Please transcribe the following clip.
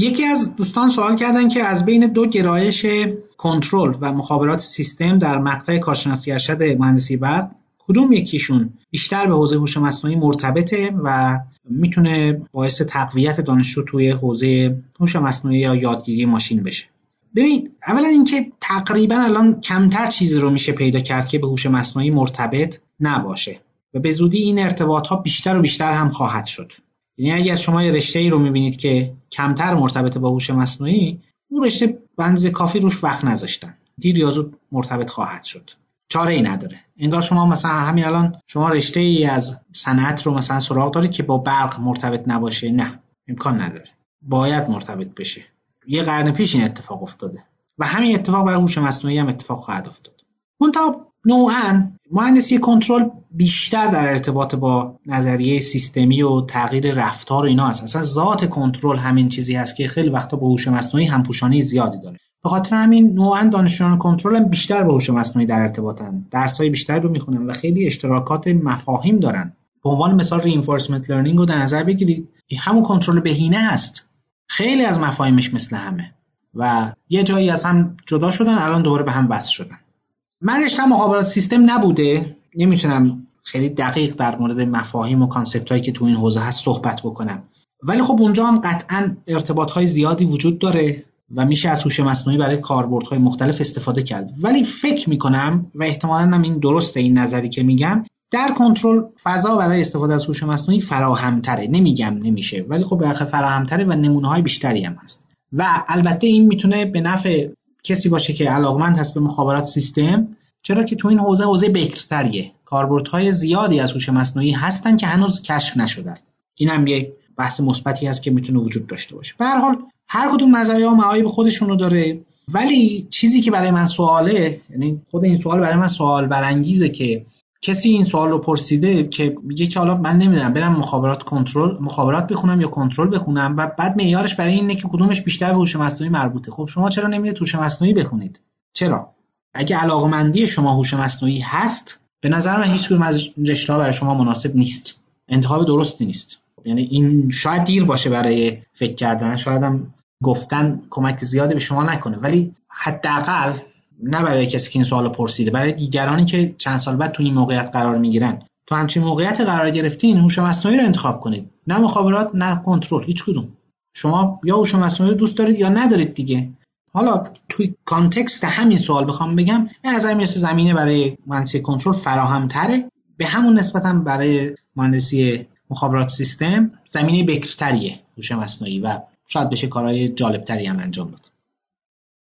یکی از دوستان سوال کردن که از بین دو گرایش کنترل و مخابرات سیستم در مقطع کارشناسی ارشد مهندسی برق کدوم یکیشون بیشتر به حوزه هوش مصنوعی مرتبطه و می‌تونه باعث تقویت دانشجو توی حوزه هوش مصنوعی یا یادگیری ماشین بشه؟ ببینید اولا اینکه تقریبا الان کمتر چیزی رو میشه پیدا کرد که به هوش مصنوعی مرتبط نباشه و به زودی این ارتباط ها بیشتر و بیشتر هم خواهد شد. یعنی اگر شما یه رشته ای رو می‌بینید که کمتر مرتبط با هوش مصنوعی اون رشته بنز کافی روش وقت نذاشتن. دیر یا زود مرتبط خواهد شد. چاره ای نداره. انگار شما مثلا همین الان شما رشته ای از صنعت رو مثلا سراغ داری که با برق مرتبط نباشه. نه امکان نداره. باید مرتبط بشه. یه قرن پیش این اتفاق افتاده. و همین اتفاق برای هوش مصنوعی هم اتفاق خواهد افتاد. منتها نوعا مهندسی کنترل بیشتر در ارتباط با نظریه سیستمی و تغییر رفتار و اینا هست. اصلا ذات کنترل همین چیزی هست که خیلی وقتا با هوش مصنوعی همپوشانی زیادی داره. به خاطر همین نوعا دانشجویان کنترل هم بیشتر با هوش مصنوعی در ارتباطن. درس های بیشتری رو می‌خونن و خیلی اشتراکات مفاهیم دارن. به عنوان مثال reinforcement learning رو در نظر بگیرید. همون کنترل بهینه هست. خیلی از مفاهیمش مثل همه. و یه جایی از هم جدا شدن الان دوباره به هم وصل شدن. من رشتم مخابرات سیستم نبوده. نمی‌تونم خیلی دقیق در مورد مفاهیم و concept هایی که تو این حوزه هست صحبت بکنم. ولی خب اونجا هم قطعا ارتباط های زیادی وجود داره و میشه از هوش مصنوعی برای کاربردهای مختلف استفاده کرد. ولی فکر می‌کنم و احتمالا هم این درسته این نظری که میگم در کنترل فضا برای استفاده از هوش مصنوعی فراهمتره. نمیگم نمیشه. ولی خب بالاخره فراهمتره و نمونه های بیشتری هم هست. و البته این می‌تونه به نفع کسی باشه که علاقمند هست به مخابرات سیستم چرا که تو این حوزه حوزه بکرتریه کاربردهای زیادی از هوش مصنوعی هستن که هنوز کشف نشدن. این هم یه بحث مثبتی هست که می‌تونه وجود داشته باشه. به هر حال هر کدوم مزایا و معایب خودشونو داره. ولی چیزی که برای من سواله یعنی خود این سوال برای من سوال برانگیزه که کسی این سوال رو پرسیده که میگه که حالا من نمی‌دونم برم مخابرات کنترل مخابرات بخونم یا کنترل بخونم و بعد معیارش برای اینه که کدومش بیشتر به هوش مصنوعی مربوطه. خب شما چرا نمیرید هوش مصنوعی بخونید؟ چرا؟ اگه علاقمندی شما هوش مصنوعی هست به نظر من هیچ کدوم از رشته برای شما مناسب نیست. انتخاب درستی نیست. یعنی این شاید دیر باشه برای فکر کردن شاید هم گفتن کمک زیادی به شما نکنه. ولی حداقل نه برای کسی که این سوال پرسیده برای دیگرانی که چند سال بعد تو این موقعیت قرار می‌گیرن. تو همچین موقعیت قرار گرفتین هوش مصنوعی رو انتخاب کنید. نه مخابرات نه کنترل هیچ کدوم. شما یا هوش مصنوعی دوست دارید یا ندارید دیگه. حالا توی کانتکست همین سوال بخوام بگم به نظر می‌رسه زمینه برای مهندسی کنترل فراهم تره به همون نسبت هم برای مهندسی مخابرات سیستم زمینه بکرتریه هوش مصنوعی و شاید بشه کارهای جالبتری هم انجام داد